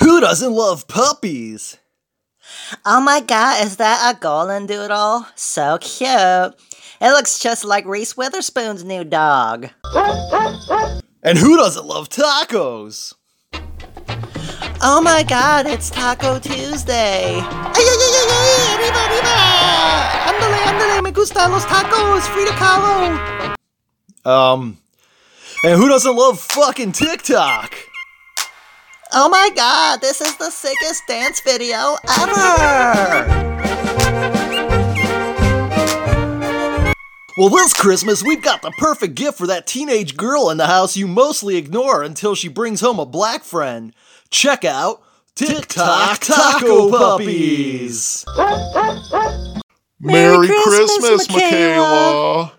Who doesn't love puppies? Oh my god, is that a golden doodle? So cute. It looks just like Reese Witherspoon's new dog. And who doesn't love tacos? Oh my god, it's Taco Tuesday. Ay, ay, ay, ay, ay, arriba, arriba. Ándale, ándale, me gustan los tacos, Frida Kahlo. Um, and who doesn't love fucking TikTok? Oh my god, this is the sickest dance video ever. Well, this Christmas, we've got the perfect gift for that teenage girl in the house you mostly ignore until she brings home a black friend. Check out TikTok Taco Puppies! Merry Christmas, Christmas, Michaela. Michaela.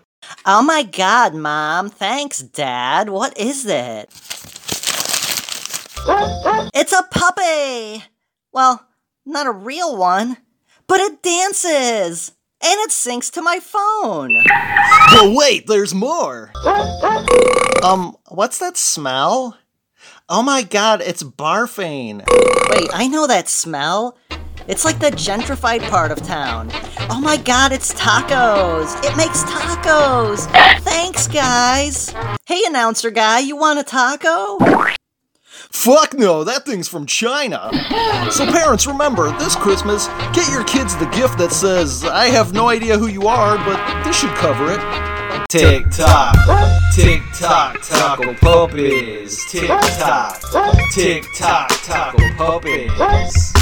Oh my god, Mom. Thanks, Dad. What is it? It's a puppy! Well, not a real one, but it dances! And it syncs to my phone! But wait, there's more! Um, what's that smell? Oh my god, it's barfing. Wait, I know that smell. It's like the gentrified part of town. Oh my god, it's tacos! It makes tacos! Thanks, guys! Hey, announcer guy, you want a taco? Fuck no, that thing's from China. So, parents, remember, this Christmas, get your kids the gift that says, I have no idea who you are, but this should cover it. Tick tock, tick tock, taco puppies. Tick tock, tick tock, taco puppies.